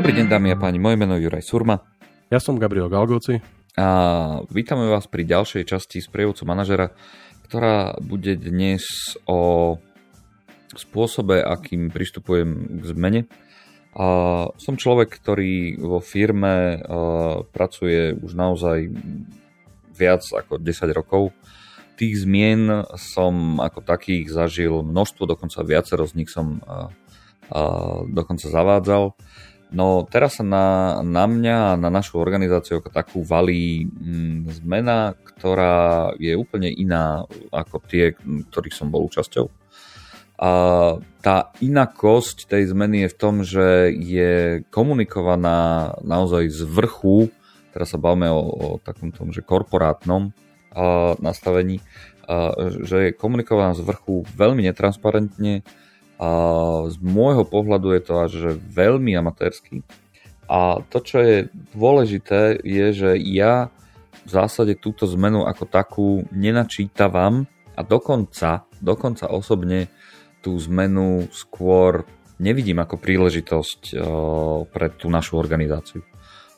Dobrý deň dámy a páni, moje meno je Juraj Surma. Ja som Gabriel Galgoci. A vítame vás pri ďalšej časti z prievodcu manažera, ktorá bude dnes o spôsobe, akým pristupujem k zmene. A som človek, ktorý vo firme pracuje už naozaj viac ako 10 rokov. Tých zmien som ako takých zažil množstvo, dokonca viacero z nich som dokonca zavádzal. No teraz sa na, na mňa a na našu organizáciu ako takú valí mm, zmena, ktorá je úplne iná ako tie, ktorých som bol účasťou. A tá inakosť tej zmeny je v tom, že je komunikovaná naozaj z vrchu, teraz sa bavíme o, o takom tom, že korporátnom a, nastavení, a, že je komunikovaná z vrchu veľmi netransparentne, a z môjho pohľadu je to až veľmi amatérsky. A to, čo je dôležité, je, že ja v zásade túto zmenu ako takú nenačítavam a dokonca, dokonca osobne tú zmenu skôr nevidím ako príležitosť pre tú našu organizáciu.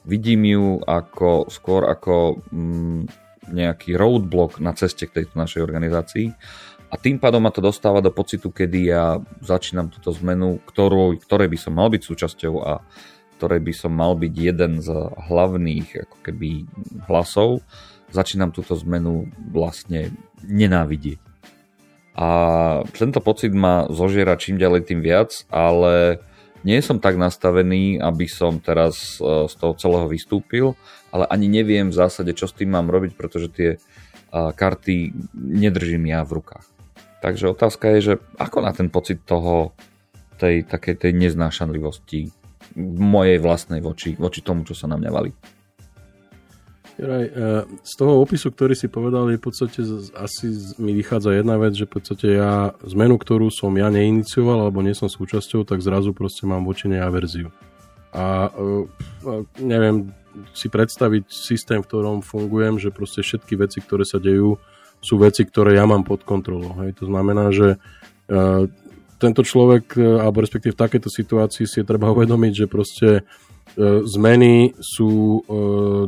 Vidím ju ako, skôr ako mm, nejaký roadblock na ceste k tejto našej organizácii a tým pádom ma to dostáva do pocitu, kedy ja začínam túto zmenu, ktorú, ktorej by som mal byť súčasťou a ktorej by som mal byť jeden z hlavných ako keby hlasov, začínam túto zmenu vlastne nenávidieť. A tento pocit ma zožiera čím ďalej tým viac, ale nie som tak nastavený, aby som teraz e, z toho celého vystúpil, ale ani neviem v zásade, čo s tým mám robiť, pretože tie karty nedržím ja v rukách. Takže otázka je, že ako na ten pocit toho, tej takej tej neznášanlivosti mojej vlastnej voči, voči tomu, čo sa na mňa valí. Juraj, e, z toho opisu, ktorý si povedal, je v podstate asi mi vychádza jedna vec, že v podstate ja zmenu, ktorú som ja neinicioval alebo nie som súčasťou, tak zrazu proste mám voči nej averziu. A e, neviem si predstaviť systém, v ktorom fungujem, že proste všetky veci, ktoré sa dejú, sú veci, ktoré ja mám pod kontrolou. Hej. To znamená, že uh, tento človek, uh, alebo respektíve v takejto situácii si je treba uvedomiť, že proste uh, zmeny sú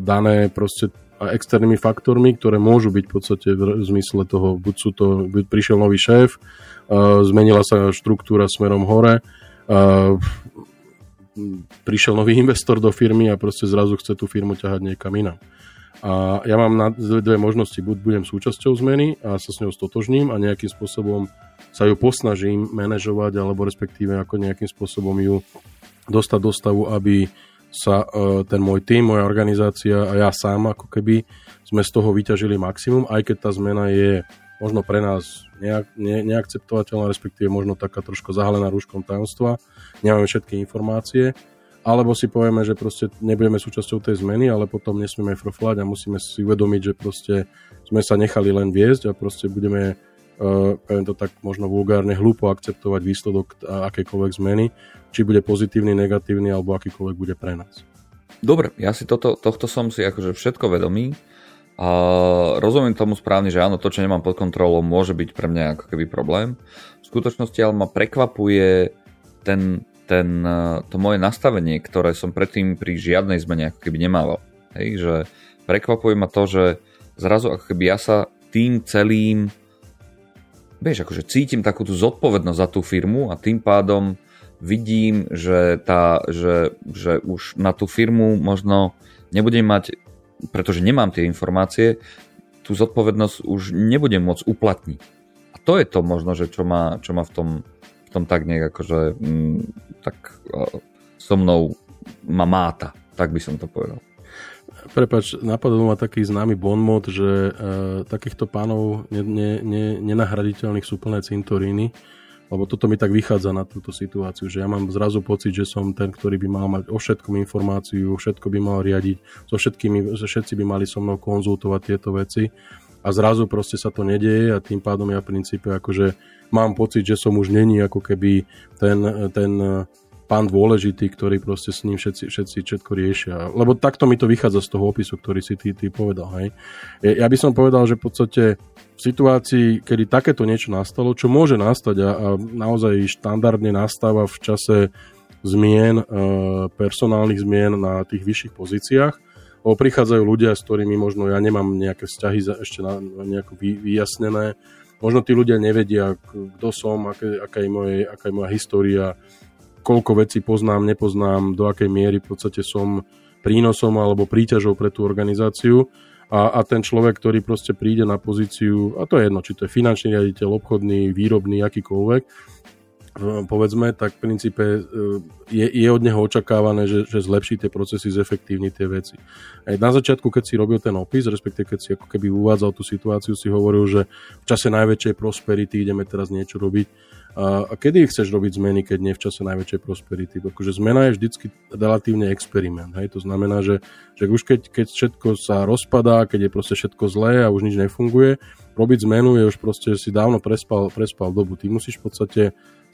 dané proste externými faktormi, ktoré môžu byť v podstate v zmysle toho, buď sú to, buď prišiel nový šéf, zmenila sa štruktúra smerom hore, prišiel nový investor do firmy a proste zrazu chce tú firmu ťahať niekam inám. A ja mám na dve možnosti. Buď budem súčasťou zmeny a sa s ňou stotožním a nejakým spôsobom sa ju posnažím manažovať alebo respektíve ako nejakým spôsobom ju dostať do stavu, aby sa e, ten môj tým, moja organizácia a ja sám ako keby sme z toho vyťažili maximum, aj keď tá zmena je možno pre nás nejak, ne, neakceptovateľná, respektíve možno taká trošku zahalená rúškom tajomstva, nemáme všetky informácie, alebo si povieme, že proste nebudeme súčasťou tej zmeny, ale potom nesmieme froflať a musíme si uvedomiť, že proste sme sa nechali len viesť a proste budeme, uh, to tak možno vulgárne, hlúpo akceptovať výsledok akejkoľvek zmeny, či bude pozitívny, negatívny alebo akýkoľvek bude pre nás. Dobre, ja si toto, tohto som si akože všetko vedomý. A rozumiem tomu správne, že áno, to, čo nemám pod kontrolou, môže byť pre mňa ako keby problém. V skutočnosti ale ma prekvapuje ten ten, to moje nastavenie, ktoré som predtým pri žiadnej zmene ako keby nemával. Hej, že prekvapuje ma to, že zrazu ako keby ja sa tým celým vieš, akože cítim takú tú zodpovednosť za tú firmu a tým pádom vidím, že, tá, že, že už na tú firmu možno nebudem mať, pretože nemám tie informácie, tú zodpovednosť už nebudem môcť uplatniť. A to je to možno, že čo ma, čo ma v tom tom tak nejak akože mm, tak so mnou ma máta, tak by som to povedal. Prepač, napadol ma taký známy bonmot, že e, takýchto pánov ne, ne, ne, nenahraditeľných sú plné cintoríny, lebo toto mi tak vychádza na túto situáciu, že ja mám zrazu pocit, že som ten, ktorý by mal mať o všetkom informáciu, všetko by mal riadiť, so všetkými, všetci by mali so mnou konzultovať tieto veci. A zrazu proste sa to nedieje a tým pádom ja v princípe akože mám pocit, že som už není ako keby ten, ten pán dôležitý, ktorý proste s ním všetci, všetci všetko riešia. Lebo takto mi to vychádza z toho opisu, ktorý si ty, ty povedal. Hej. Ja by som povedal, že v podstate v situácii, kedy takéto niečo nastalo, čo môže nastať a, a naozaj štandardne nastáva v čase zmien, personálnych zmien na tých vyšších pozíciách. Lebo prichádzajú ľudia, s ktorými možno ja nemám nejaké vzťahy ešte na, nejako vyjasnené. Možno tí ľudia nevedia, kto som, aké, aká, je moje, aká je moja história, koľko vecí poznám, nepoznám, do akej miery v podstate som prínosom alebo príťažou pre tú organizáciu a, a ten človek, ktorý proste príde na pozíciu, a to je jedno, či to je finančný riaditeľ, obchodný, výrobný, akýkoľvek, povedzme, tak v princípe e, je, je od neho očakávané, že, že zlepší tie procesy, zefektívni tie veci. Aj na začiatku, keď si robil ten opis, respektíve keď si ako keby uvádzal tú situáciu, si hovoril, že v čase najväčšej prosperity ideme teraz niečo robiť. A, a kedy chceš robiť zmeny, keď nie v čase najväčšej prosperity? Akože zmena je vždycky relatívne experiment. Hej? To znamená, že, že už keď, keď všetko sa rozpadá, keď je proste všetko zlé a už nič nefunguje, robiť zmenu je už proste si dávno prespal, prespal dobu. Ty musíš v podstate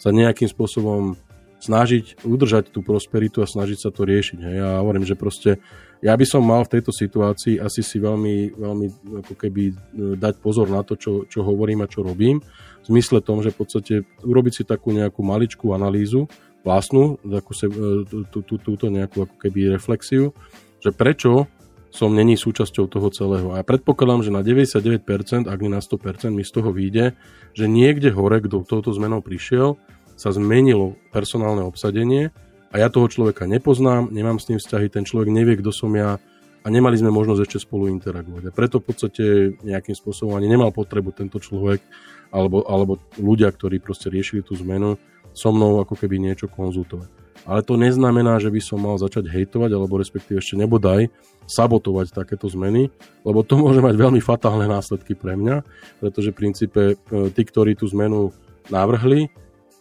sa nejakým spôsobom snažiť udržať tú prosperitu a snažiť sa to riešiť. Hej. Ja hovorím, že proste ja by som mal v tejto situácii asi si veľmi, veľmi ako keby e, dať pozor na to, čo, čo hovorím a čo robím. V zmysle tom, že v podstate urobiť si takú nejakú maličkú analýzu vlastnú, takú se, e, tú, tú, túto nejakú ako keby reflexiu, že prečo som není súčasťou toho celého. A ja predpokladám, že na 99%, ak nie na 100%, mi z toho vyjde, že niekde hore, kto touto zmenou prišiel, sa zmenilo personálne obsadenie a ja toho človeka nepoznám, nemám s ním vzťahy, ten človek nevie, kto som ja a nemali sme možnosť ešte spolu interagovať. A preto v podstate nejakým spôsobom ani nemal potrebu tento človek alebo, alebo ľudia, ktorí proste riešili tú zmenu, so mnou ako keby niečo konzultovať. Ale to neznamená, že by som mal začať hejtovať, alebo respektíve ešte nebodaj sabotovať takéto zmeny, lebo to môže mať veľmi fatálne následky pre mňa, pretože v princípe e, tí, ktorí tú zmenu navrhli,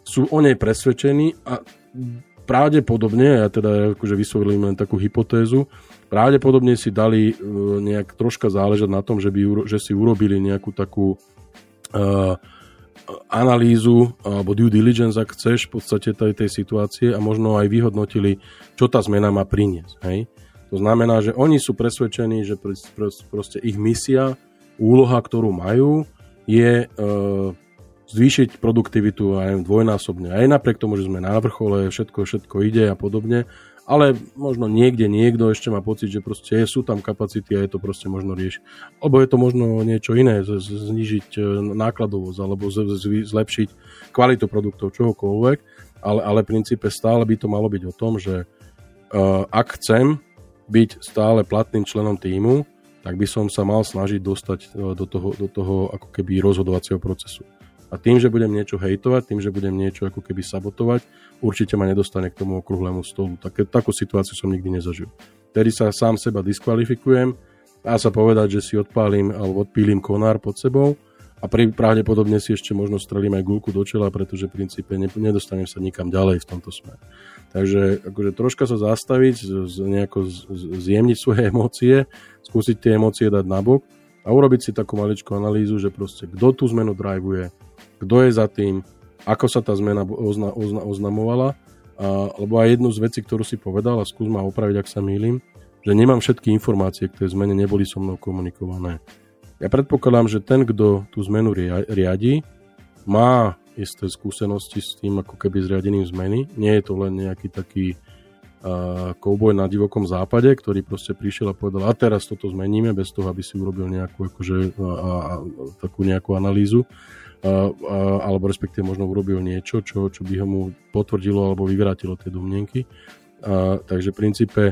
sú o nej presvedčení a pravdepodobne, ja teda akože vysvetlím len takú hypotézu, pravdepodobne si dali e, nejak troška záležať na tom, že, by, že si urobili nejakú takú uh, analýzu alebo due diligence, ak chceš, v podstate tej, tej situácie a možno aj vyhodnotili, čo tá zmena má priniesť. Hej? To znamená, že oni sú presvedčení, že proste ich misia, úloha, ktorú majú, je e, zvýšiť produktivitu aj dvojnásobne. Aj napriek tomu, že sme na vrchole, všetko, všetko ide a podobne, ale možno niekde niekto ešte má pocit, že proste sú tam kapacity a je to proste možno riešiť. Alebo je to možno niečo iné, znižiť e, nákladovosť alebo zlepšiť kvalitu produktov, čohokoľvek, ale, ale v princípe stále by to malo byť o tom, že uh, ak chcem byť stále platným členom týmu, tak by som sa mal snažiť dostať e, do toho, do toho ako keby rozhodovacieho procesu. A tým, že budem niečo hejtovať, tým, že budem niečo ako keby sabotovať, určite ma nedostane k tomu okrúhlemu stolu. Také, takú situáciu som nikdy nezažil. Tedy sa sám seba diskvalifikujem, dá sa povedať, že si odpálim alebo odpílim konár pod sebou a pri, pravdepodobne si ešte možno strelím aj gulku do čela, pretože v princípe ne, nedostanem sa nikam ďalej v tomto smere. Takže akože troška sa zastaviť, z, nejako z, zjemniť svoje emócie, skúsiť tie emócie dať nabok a urobiť si takú maličkú analýzu, že proste kto tú zmenu drivuje, kto je za tým, ako sa tá zmena ozna, ozna, oznamovala, a, lebo aj jednu z vecí, ktorú si povedal, a skús ma opraviť, ak sa mýlim, že nemám všetky informácie k tej zmene, neboli so mnou komunikované. Ja predpokladám, že ten, kto tú zmenu riadi, má isté skúsenosti s tým ako keby zriadením zmeny. Nie je to len nejaký taký uh, kouboj na divokom západe, ktorý proste prišiel a povedal, a teraz toto zmeníme, bez toho, aby si urobil nejakú, akože, a, a, a, takú nejakú analýzu alebo respektíve možno urobil niečo, čo, čo by ho mu potvrdilo alebo vyvrátilo tie domnenky. A, takže v princípe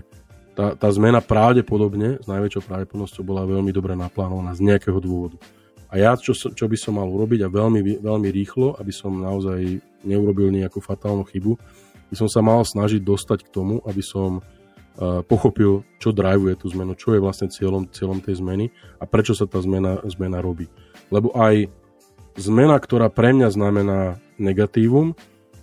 tá, tá zmena pravdepodobne, s najväčšou pravdepodobnosťou bola veľmi dobre naplánovaná z nejakého dôvodu. A ja, čo, čo by som mal urobiť a veľmi, veľmi rýchlo, aby som naozaj neurobil nejakú fatálnu chybu, by som sa mal snažiť dostať k tomu, aby som uh, pochopil, čo drivuje tú zmenu, čo je vlastne cieľom, cieľom tej zmeny a prečo sa tá zmena, zmena robí. Lebo aj zmena, ktorá pre mňa znamená negatívum,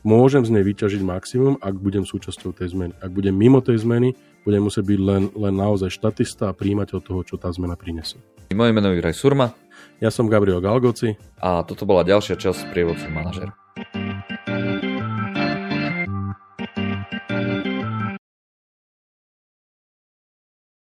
môžem z nej vyťažiť maximum, ak budem súčasťou tej zmeny. Ak budem mimo tej zmeny, budem musieť byť len, len naozaj štatista a príjimateľ toho, čo tá zmena prinesie. Moje meno je Juraj Surma. Ja som Gabriel Galgoci. A toto bola ďalšia časť Prievodcu manažera.